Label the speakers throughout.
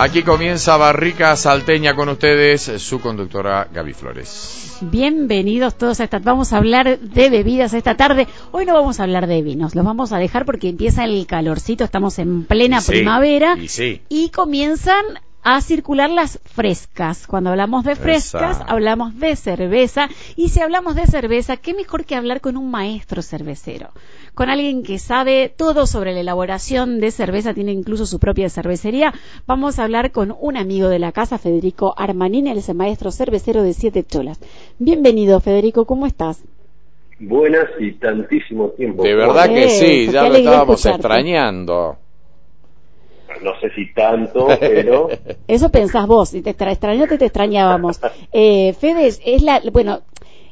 Speaker 1: Aquí comienza Barrica Salteña con ustedes, su conductora Gaby Flores.
Speaker 2: Bienvenidos todos a esta. Vamos a hablar de bebidas esta tarde. Hoy no vamos a hablar de vinos, los vamos a dejar porque empieza el calorcito, estamos en plena
Speaker 1: Sí,
Speaker 2: primavera
Speaker 1: y sí.
Speaker 2: y comienzan a circular las frescas. Cuando hablamos de frescas,
Speaker 1: Esa.
Speaker 2: hablamos de cerveza. Y si hablamos de cerveza, qué mejor que hablar con un maestro cervecero. Con alguien que sabe todo sobre la elaboración de cerveza, tiene incluso su propia cervecería. Vamos a hablar con un amigo de la casa, Federico él es el maestro cervecero de Siete Cholas. Bienvenido, Federico, ¿cómo estás?
Speaker 3: Buenas y tantísimo tiempo.
Speaker 1: De verdad que sí, ya lo estábamos
Speaker 2: escucharte.
Speaker 1: extrañando.
Speaker 3: No sé si tanto, pero
Speaker 2: Eso pensás vos, y te extra extrañaste, te extrañábamos. Eh, Fede, es- la, bueno,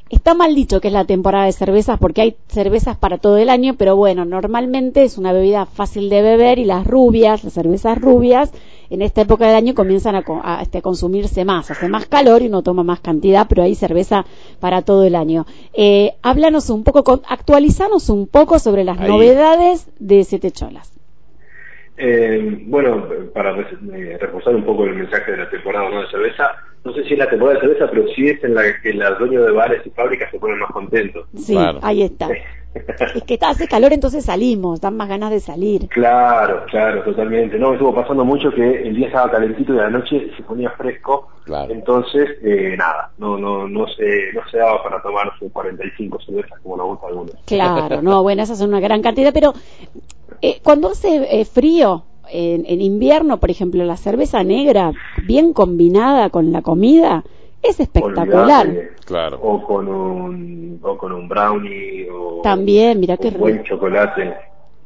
Speaker 2: está mal dicho que es la temporada de cervezas porque hay cervezas para todo el año, pero bueno, normalmente es una bebida fácil de beber y las rubias, las cervezas rubias, en esta época del año comienzan a, co- a, este, consumirse más, hace más calor y uno toma más cantidad, pero hay cerveza para todo el año. Eh, háblanos un poco, con- actualizanos un poco sobre las
Speaker 1: Ahí.
Speaker 2: novedades de Siete Cholas.
Speaker 3: Eh, bueno, para eh, reforzar un poco el mensaje de la temporada ¿no? de cerveza, no sé si es la temporada de cerveza, pero sí es en la que los dueños de bares y fábricas se ponen más contentos.
Speaker 2: Sí,
Speaker 1: Claro.
Speaker 2: ahí está. Es que hace calor, entonces salimos, dan más ganas de salir.
Speaker 3: Claro, claro, totalmente. No, estuvo pasando mucho que el día estaba calentito y a la noche se ponía fresco.
Speaker 1: Claro.
Speaker 3: Entonces, eh, nada, no, no, no se, no se daba para tomar sus 45 cervezas como nos gusta a algunos.
Speaker 2: Claro, no, bueno, esas son una gran cantidad, pero eh, cuando hace eh, frío, en, en invierno, por ejemplo, la cerveza negra, bien combinada con la comida, es espectacular.
Speaker 3: Olvidate.
Speaker 1: Claro.
Speaker 3: o con un o con un brownie o
Speaker 2: También, mira qué
Speaker 3: un buen
Speaker 2: rico.
Speaker 3: chocolate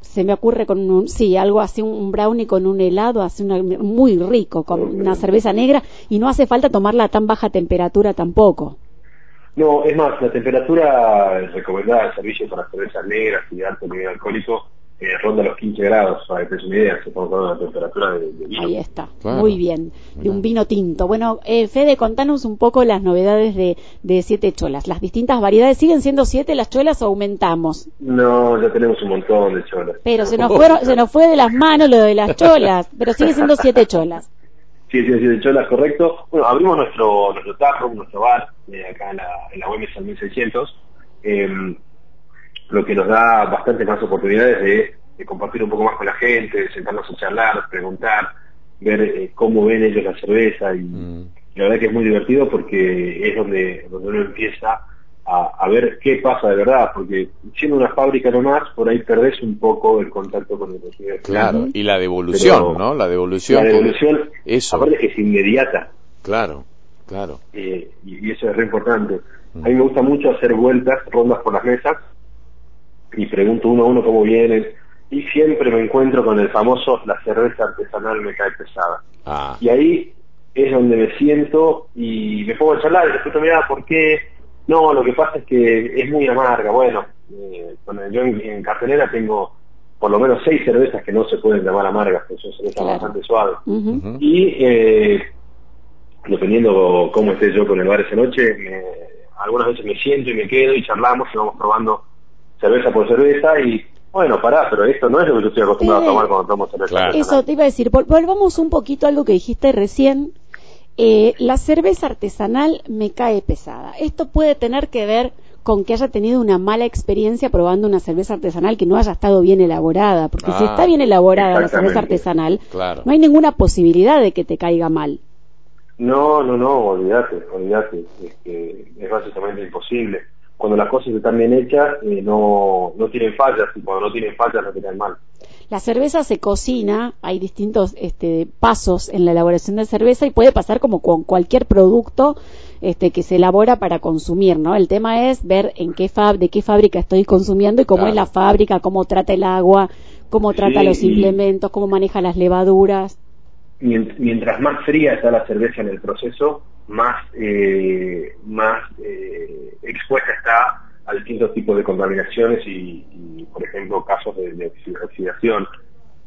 Speaker 2: Se me ocurre con un, sí, algo así, un brownie con un helado, así una, muy rico, con una cerveza negra, y no hace falta tomarla a tan baja temperatura tampoco.
Speaker 3: no es más la temperatura recomendada del servicio para cervezas negras y de alto nivel alcohólico eh, ronda los 15 grados para que te una idea se estamos hablando de una temperatura de, de vino
Speaker 2: Ahí está,
Speaker 1: Claro.
Speaker 2: muy bien, de un vino tinto. Bueno, eh, Fede, contanos un poco las novedades de, de Siete Cholas. ¿Las distintas variedades siguen siendo siete las cholas o aumentamos?
Speaker 3: no ya tenemos un montón de cholas
Speaker 2: Pero se nos, fueron, se nos fue de las manos lo de las cholas, pero sigue siendo siete cholas.
Speaker 3: Sí, sí, sí, de cholas, correcto. Bueno, abrimos nuestro nuestro taproom, nuestro bar, eh, acá en la, en la Güemes al 1600, eh, lo que nos da bastante más oportunidades de, de compartir un poco más con la gente, de sentarnos a charlar, preguntar, ver eh, cómo ven ellos la cerveza y
Speaker 1: Mm.
Speaker 3: la verdad que es muy divertido porque es donde, donde uno empieza a, a ver qué pasa de verdad, porque siendo una fábrica nomás, por ahí perdés un poco el contacto con el consumidor.
Speaker 1: Claro, y la devolución,
Speaker 3: Pero
Speaker 1: ¿no? La devolución.
Speaker 3: La
Speaker 1: que-
Speaker 3: devolución,
Speaker 1: Eso.
Speaker 3: aparte que es inmediata,
Speaker 1: Claro, claro.
Speaker 3: eh, y, y eso es re importante. A mí me gusta mucho hacer vueltas, rondas por las mesas, y pregunto uno a uno cómo vienen, y siempre me encuentro con el famoso, la cerveza artesanal me cae pesada.
Speaker 1: Ah,
Speaker 3: Y ahí es donde me siento y me pongo a charlar y pregunto, mira, ¿por qué? No, lo que pasa es que es muy amarga. Bueno, eh, bueno, yo en, en cartelera tengo por lo menos seis cervezas que no se pueden llamar amargas, que son cervezas
Speaker 2: Claro.
Speaker 3: bastante suaves. Y eh, dependiendo cómo esté yo con el bar esa noche, me- algunas veces me siento y me quedo y charlamos y vamos probando cerveza por cerveza y bueno, pará, pero esto no es lo que yo estoy acostumbrado
Speaker 2: Sí.
Speaker 3: a tomar cuando tomo cerveza.
Speaker 1: Claro.
Speaker 2: Eso te iba a decir, vol- volvamos un poquito a algo que dijiste recién. Eh, la cerveza artesanal me cae pesada. Esto puede tener que ver con que haya tenido una mala experiencia probando una cerveza artesanal que no haya estado bien elaborada, porque si
Speaker 1: Ah,
Speaker 2: está bien elaborada la cerveza artesanal,
Speaker 1: Claro.
Speaker 2: no hay ninguna posibilidad de que te caiga mal.
Speaker 3: No, no, no, olvídate, olvídate. Es, que es básicamente imposible. Cuando las cosas están bien hechas, eh, no, no tienen fallas, y cuando no tienen fallas, no te caen mal.
Speaker 2: La cerveza se cocina, hay distintos este, pasos en la elaboración de cerveza y puede pasar como con cualquier producto este, que se elabora para consumir, ¿no? El tema es ver en qué fab de qué fábrica estoy consumiendo y cómo
Speaker 1: Claro.
Speaker 2: es la fábrica, cómo trata el agua, cómo trata
Speaker 3: Sí,
Speaker 2: los implementos, cómo maneja las levaduras.
Speaker 3: Mient- Mientras más fría está la cerveza en el proceso, más, eh, más eh, expuesta está a distintos tipos de contaminaciones y, y, por ejemplo, casos de, de oxi- oxidación.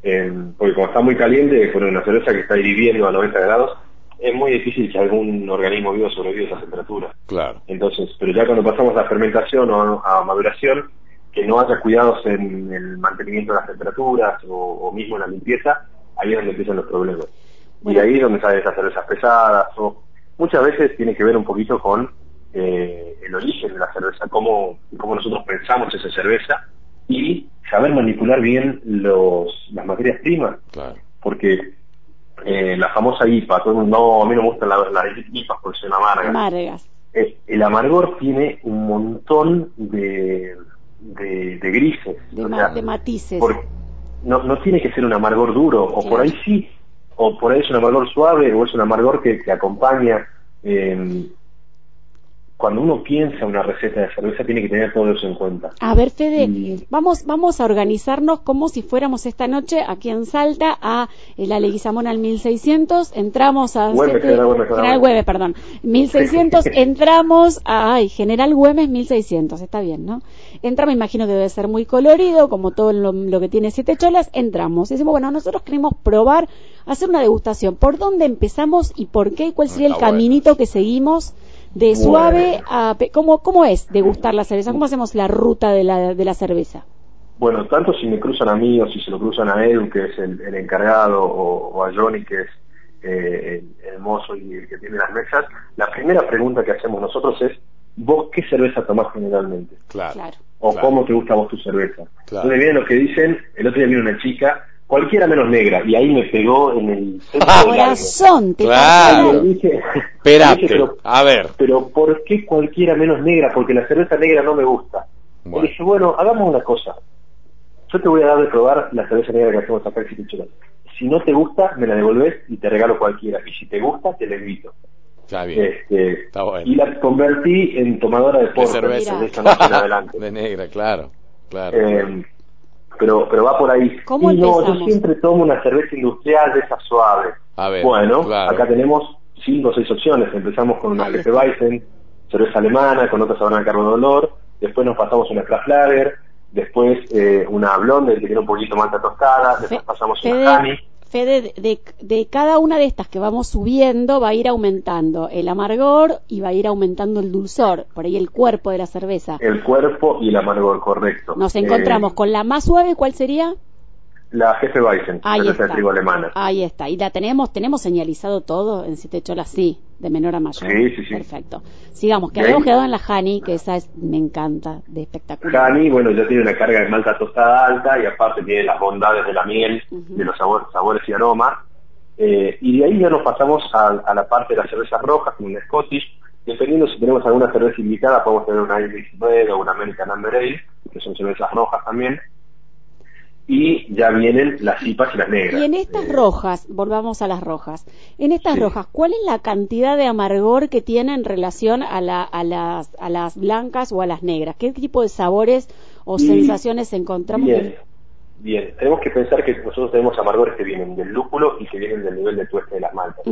Speaker 3: Eh, porque como está muy caliente, con una cerveza que está hirviendo a 90 grados, es muy difícil que algún organismo vivo sobreviva a esa temperatura.
Speaker 1: Claro.
Speaker 3: Entonces, pero ya cuando pasamos a fermentación o a, maduración, que no haya cuidados en el mantenimiento de las temperaturas o, o mismo en la limpieza, ahí es donde empiezan los problemas. Y ahí es donde salen esas cervezas pesadas, o muchas veces tiene que ver un poquito con eh, el origen de la cerveza, cómo, cómo nosotros pensamos esa cerveza y saber manipular bien los, las materias primas. Porque eh, la famosa IPA, todo el mundo, no, a mí no me gustan las, IPAs porque son amargas.
Speaker 2: Amargas.
Speaker 3: Eh, el amargor tiene un montón de, de, grises.
Speaker 2: De, matices.
Speaker 3: no, no tiene que ser un amargor duro, o por ahí sí, o por ahí es un amargor suave, o es un amargor que, que acompaña eh, cuando uno piensa una receta de cerveza tiene que tener todo eso en cuenta.
Speaker 2: A ver, Fede, vamos, vamos a organizarnos como si fuéramos esta noche aquí en Salta a eh, la Leguizamón al 1600, entramos a... General, Güemes, perdón. 1600, entramos a... Ay, General Güemes 1600, está bien, ¿no? Entra, me imagino que debe ser muy colorido, como todo lo, que tiene siete cholas, entramos. Y decimos, bueno, nosotros queremos probar, hacer una degustación. ¿Por dónde empezamos y por qué? ¿Cuál sería el caminito que seguimos? de suave a... ¿cómo, ¿Cómo es degustar la cerveza? ¿Cómo hacemos la ruta de la, de la cerveza?
Speaker 3: Bueno, tanto si me cruzan a mí o si se lo cruzan a Edu, que es el, encargado, o, a Johnny, que es eh, el, mozo y el que tiene las mesas, la primera pregunta que hacemos nosotros es, ¿vos qué cerveza tomás generalmente?
Speaker 1: Claro.
Speaker 3: O cómo te gusta a vos tu cerveza. Claro. Entonces vienen lo que dicen, el otro día vino una chica cualquiera menos negra, y ahí me pegó en el
Speaker 2: corazón, te
Speaker 1: claro. Dije, pero, a ver.
Speaker 3: Pero ¿por qué cualquiera menos negra? Porque la cerveza negra no me gusta. Y dije, bueno, hagamos una cosa. Yo te voy a dar de probar la cerveza negra que hacemos acá en Si no te gusta, me la devolves y te regalo cualquiera. Y si te gusta, te la invito.
Speaker 1: Está bien.
Speaker 3: Este, Está bueno. Y la convertí en tomadora de.
Speaker 1: De cerveza. De, adelante. de negra, claro. claro.
Speaker 3: Eh, pero pero va por ahí.
Speaker 2: ¿Cómo
Speaker 3: y no, yo siempre tomo una cerveza industrial de esas suaves.
Speaker 1: A ver,
Speaker 3: bueno, acá tenemos cinco o seis opciones. Empezamos con una Jefe Weizen, cerveza alemana, con otra sabor de carbo dolor. Después nos pasamos una Lager. Después eh, una Blonde, que tiene un poquito más de tostada. Después pasamos una Honey
Speaker 2: de, de, cada una de estas que vamos subiendo va a ir aumentando el amargor y va a ir aumentando el dulzor, por ahí el cuerpo de la cerveza.
Speaker 3: El cuerpo y el amargor, correcto.
Speaker 2: Nos encontramos eh, con la más suave, ¿cuál sería?
Speaker 3: La Jefe Weizen,
Speaker 2: Ahí
Speaker 3: está. trigo alemana.
Speaker 2: Ahí está. Y la tenemos, tenemos señalizado todo en Siete Cholas, sí, de menor a mayor.
Speaker 3: Sí, sí, sí.
Speaker 2: Perfecto. Sigamos, que habíamos quedado en la Hani, que esa es, me encanta, de espectacular.
Speaker 3: Hani, bueno, ya tiene una carga de malta tostada alta y aparte tiene las bondades de la miel, de los sabores y aromas. Eh, y de ahí ya nos pasamos a, la parte de las cervezas rojas, como una Scottish. Dependiendo si tenemos alguna cerveza invitada, podemos tener una Irish Red o una American Amber Ale, que son cervezas rojas también y ya vienen las cipas y las negras.
Speaker 2: Y en estas rojas, volvamos a las rojas, en estas rojas, ¿cuál es la cantidad de amargor que tiene en relación a, la, a, las, a las blancas o a las negras? ¿Qué tipo de sabores o sensaciones encontramos?
Speaker 3: Bien, bien, tenemos que pensar que nosotros tenemos amargores que vienen del lúpulo y que vienen del nivel de tueste de las maltas.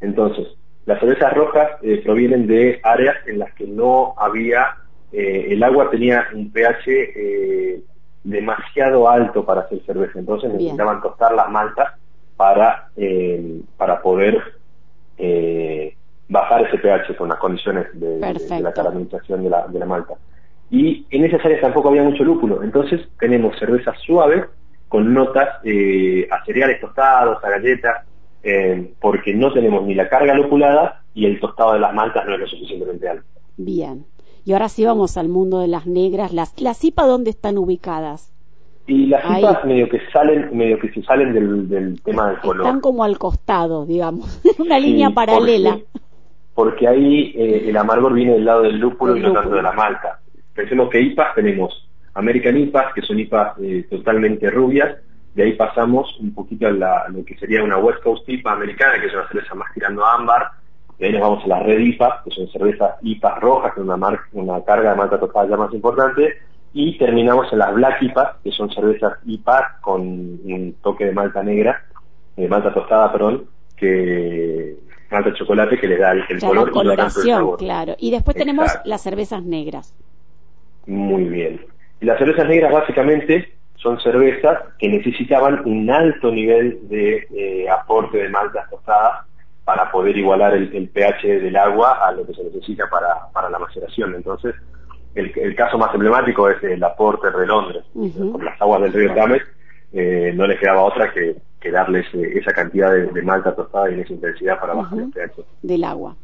Speaker 3: Entonces, las cervezas rojas eh, provienen de áreas en las que no había, eh, el agua tenía un pH... Demasiado alto para hacer cerveza, entonces necesitaban tostar las maltas para, eh, para poder eh, bajar ese pH con las condiciones de, la caramelización de la, de la malta. Y en esas áreas tampoco había mucho lúpulo, entonces tenemos cervezas suaves con notas eh, a cereales tostados, a galletas, eh, porque no tenemos ni la carga lupulada y el tostado de las maltas no es lo suficientemente alto.
Speaker 2: Bien. Y ahora sí vamos al mundo de las negras. ¿Las, las IPA dónde están ubicadas?
Speaker 3: Y las IPA medio que salen, medio que se salen del, tema del color.
Speaker 2: Están como al costado, digamos, una línea paralela.
Speaker 3: Porque, ahí eh, el amargor viene del lado del lúpulo y no tanto de la malta. Pensemos que IPA tenemos American IPA, que son IPA eh, totalmente rubias, de ahí pasamos un poquito a, lo que sería una West Coast IPA americana, que es una cerveza más tirando a ámbar, de ahí nos vamos a la Red IPA, que son cervezas IPA rojas, que es una, una carga de malta total ya más importante, y terminamos en las Black IPA, que son cervezas IPA con un toque de malta negra, de eh, malta tostada, perdón, que malta chocolate que le da el, color
Speaker 2: la coloración, claro. Y después tenemos las cervezas negras.
Speaker 3: Muy bien. Y las cervezas negras básicamente son cervezas que necesitaban un alto nivel de eh, aporte de maltas tostadas para poder igualar el, pH del agua a lo que se necesita para, para la maceración. Entonces, el, caso más emblemático es el aporte de Londres, con las aguas del río Tames, eh, no les quedaba otra que, que darles eh, esa cantidad de, de, malta tostada y esa intensidad para bajar uh -huh. el pH.
Speaker 2: Del agua.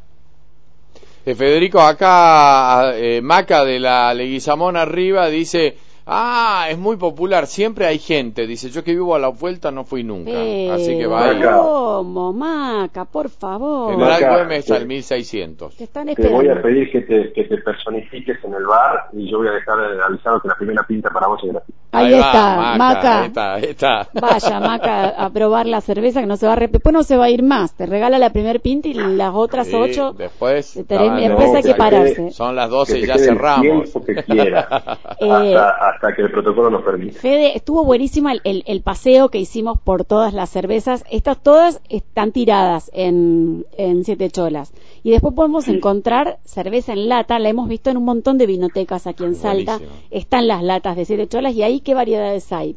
Speaker 1: Eh, Federico, acá Maca de la Leguizamón arriba dice Ah, es muy popular, siempre hay gente. Dice, yo que vivo a la vuelta no fui nunca. Así que va ahí.
Speaker 2: ¿Cómo, Maca? Por favor.
Speaker 1: En el está el 1600.
Speaker 2: Te están
Speaker 3: Te voy a pedir que te, que te personifiques en el bar y yo voy a dejar avisado que la primera pinta para vos es gratis.
Speaker 2: Ahí,
Speaker 1: va,
Speaker 2: está,
Speaker 1: Maca,
Speaker 2: Maca.
Speaker 1: Ahí está, ahí está.
Speaker 2: Vaya, Maca, a probar la cerveza que no se va a repetir. Después no se va a ir más. Te regala la primer pinta y las otras
Speaker 1: Sí,
Speaker 2: ocho.
Speaker 1: Después,
Speaker 2: Tenés- después
Speaker 1: no,
Speaker 2: hay que pararse.
Speaker 1: Son las
Speaker 3: Que
Speaker 1: 12 y
Speaker 3: te
Speaker 1: ya cerramos.
Speaker 3: tiempo que quiera,
Speaker 2: Eh,
Speaker 3: hasta, hasta que el protocolo nos permita.
Speaker 2: Fede, estuvo buenísima el, el- el paseo que hicimos por todas las cervezas. Estas todas están tiradas en, en Siete Cholas. Y después podemos
Speaker 3: Sí.
Speaker 2: encontrar cerveza en lata. La hemos visto en un montón de vinotecas aquí en Salta.
Speaker 1: Buenísimo.
Speaker 2: Están las latas de Siete Cholas. ¿Y ahí qué variedades hay?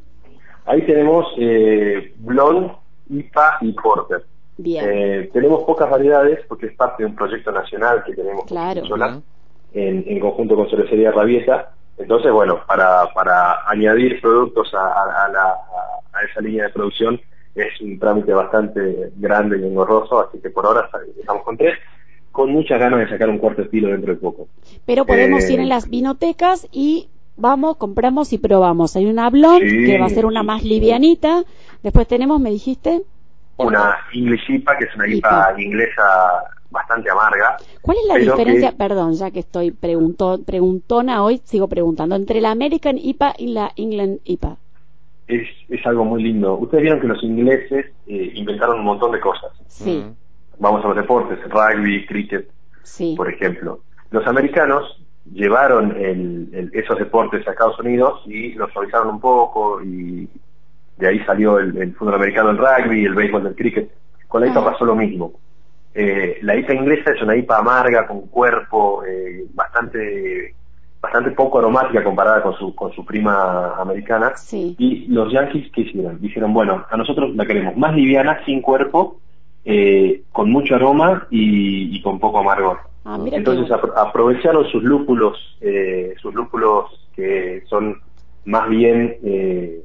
Speaker 3: Ahí tenemos eh, Blond, IPA y Porter.
Speaker 2: Bien.
Speaker 3: Eh, tenemos pocas variedades porque es parte de un proyecto nacional que tenemos
Speaker 2: Claro.
Speaker 3: En, en conjunto con Cervecería Rabieta. Entonces, bueno, para, para añadir productos a, a- a la- a- esa línea de producción es un trámite bastante grande y engorroso, así que por ahora estamos con tres, con muchas ganas de sacar un cuarto estilo dentro de poco.
Speaker 2: Pero podemos
Speaker 3: eh,
Speaker 2: ir en las vinotecas y vamos, compramos y probamos. Hay una blonde
Speaker 3: Sí,
Speaker 2: que va a ser una más livianita. Después tenemos, me dijiste,
Speaker 3: Una English IPA, que es una
Speaker 2: IPA.
Speaker 3: IPA inglesa bastante amarga,
Speaker 2: ¿cuál es la diferencia?
Speaker 3: que-
Speaker 2: Perdón, ya que estoy preguntó, preguntona hoy, sigo preguntando, entre la American IPA y la England IPA.
Speaker 3: es, es algo muy lindo. Ustedes vieron que los ingleses eh, inventaron un montón de cosas.
Speaker 2: Sí,
Speaker 1: Mm.
Speaker 3: Vamos a los deportes, rugby, cricket,
Speaker 2: sí.
Speaker 3: por ejemplo. Los americanos llevaron el- el- esos deportes a Estados Unidos y los suavizaron un poco y de ahí salió el, el fútbol americano, el rugby, el béisbol, el cricket. Con la IPA
Speaker 2: Ah.
Speaker 3: pasó lo mismo. Eh, la IPA inglesa es una IPA amarga, con cuerpo, eh, bastante bastante poco aromática comparada con su, con su prima americana.
Speaker 2: Sí.
Speaker 3: Y los Yankees, ¿qué hicieron? Dijeron, bueno, a nosotros la queremos más liviana, sin cuerpo, eh, con mucho aroma y, y con poco amargor.
Speaker 2: Ah,
Speaker 3: Entonces apro- aprovecharon sus lúpulos, eh, sus lúpulos que son más bien eh,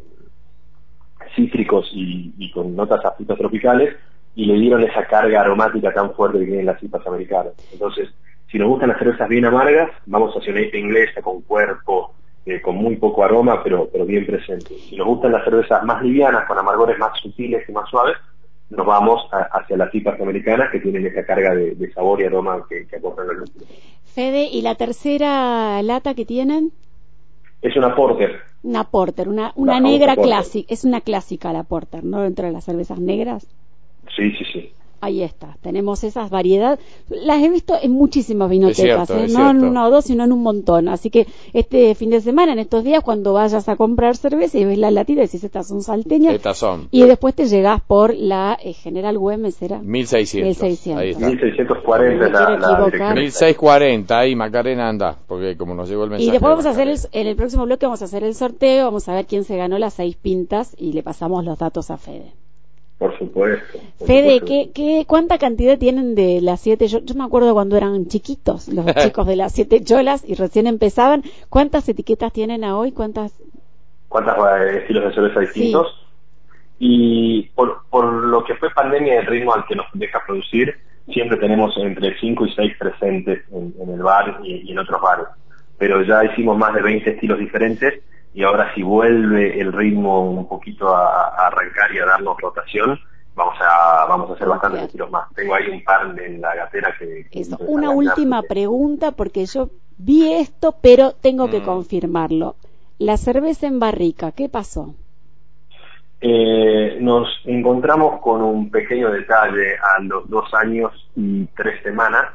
Speaker 3: cítricos y, y con notas a frutas tropicales y le dieron esa carga aromática tan fuerte que tienen las IPAs americanas. Entonces, si nos gustan las cervezas bien amargas, vamos hacia una IPA inglesa con cuerpo, eh, con muy poco aroma, pero, pero bien presente. Si nos gustan las cervezas más livianas, con amargores más sutiles y más suaves, nos vamos a- hacia las IPAs americanas que tienen esa carga de, de sabor y aroma que, que aportan los lúpulos.
Speaker 2: Fede, ¿y la tercera lata que tienen?
Speaker 3: Es una porter,
Speaker 2: Una porter, una, negra clásica. Es una clásica la porter, ¿no? Dentro de las cervezas negras.
Speaker 3: Sí, sí, sí.
Speaker 2: Ahí está, tenemos esas variedades. Las he visto en muchísimas vinotecas,
Speaker 1: cierto,
Speaker 2: ¿eh? no en una o dos, sino en un montón. Así que este fin de semana, en estos días, cuando vayas a comprar cerveza y ves la latita y decís, estas son salteñas,
Speaker 1: Estas son.
Speaker 2: y después te llegás por la eh, General Güemes, ¿era?
Speaker 1: 1600.
Speaker 2: 1600.
Speaker 1: Ahí está.
Speaker 3: 1640
Speaker 2: No me
Speaker 3: es la, la
Speaker 2: equivocar.
Speaker 3: dirección.
Speaker 1: 1640, ahí Macarena anda, porque como nos llegó el mensaje.
Speaker 2: Y después vamos a hacer, el, en el próximo bloque vamos a hacer el sorteo, vamos a ver quién se ganó las seis pintas y le pasamos los datos a Fede.
Speaker 3: Por supuesto. por
Speaker 2: Fede,
Speaker 3: supuesto.
Speaker 2: ¿qué, qué, ¿cuánta cantidad tienen de las siete? Yo, yo me acuerdo cuando eran chiquitos, los chicos de las siete cholas y recién empezaban. ¿Cuántas etiquetas tienen a hoy? ¿Cuántas?
Speaker 3: ¿Cuántos eh, estilos de cerveza distintos? Y por, por lo que fue pandemia y el ritmo al que nos deja producir, siempre tenemos entre 5 y 6 presentes en, en el bar y, y en otros bares. Pero ya hicimos más de 20 estilos diferentes y ahora si vuelve el ritmo un poquito a, a arrancar y a darnos rotación, vamos a vamos a hacer bastantes
Speaker 2: Claro.
Speaker 3: estilos más. Tengo ahí un par en la gatera que... que
Speaker 2: Eso. Una última
Speaker 3: porque-
Speaker 2: pregunta porque yo vi esto, pero tengo que
Speaker 1: Mm.
Speaker 2: confirmarlo. La cerveza en barrica, ¿qué pasó?
Speaker 3: Eh, nos encontramos con un pequeño detalle a los dos años y tres semanas.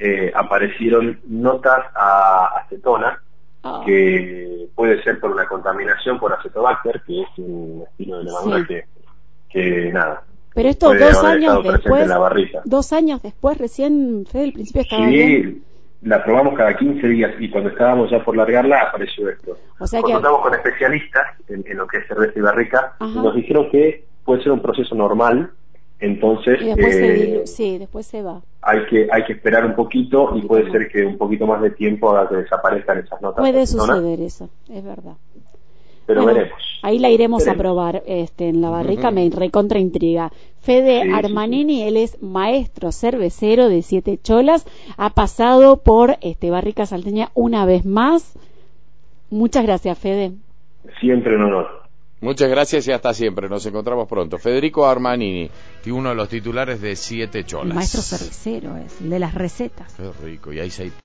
Speaker 3: eh, aparecieron notas a acetona,
Speaker 2: Ah,
Speaker 3: que puede ser por una contaminación por acetobacter, que es un estilo de levadura
Speaker 2: Sí.
Speaker 3: que, que nada.
Speaker 2: pero esto dos años después,
Speaker 3: en la barrica.
Speaker 2: dos años después, recién, Fede, al principio estaba bien.
Speaker 3: Sí, la probamos cada 15 días y cuando estábamos ya por largarla apareció esto.
Speaker 2: O sea que
Speaker 3: con especialistas en, en lo que es cerveza y barrica
Speaker 2: Ajá.
Speaker 3: y nos dijeron que puede ser un proceso normal, entonces
Speaker 2: y después, se
Speaker 3: eh,
Speaker 2: dilu- sí, después se va.
Speaker 3: hay que hay que esperar un poquito y puede ser que un poquito más de tiempo haga que desaparezcan esas notas.
Speaker 2: Puede suceder eso, es verdad.
Speaker 3: pero veremos.
Speaker 2: Ahí la iremos a probar este, en la barrica, me recontra intriga. Fede Armanini, él es maestro cervecero de Siete Cholas, ha pasado por este Barrica Salteña una vez más. Muchas gracias, Fede.
Speaker 3: Siempre un honor.
Speaker 1: Muchas gracias y hasta siempre. Nos encontramos pronto. Federico Armanini, uno de los titulares de Siete Cholas.
Speaker 2: maestro cervecero es, de las recetas.
Speaker 1: Qué rico. Y ahí se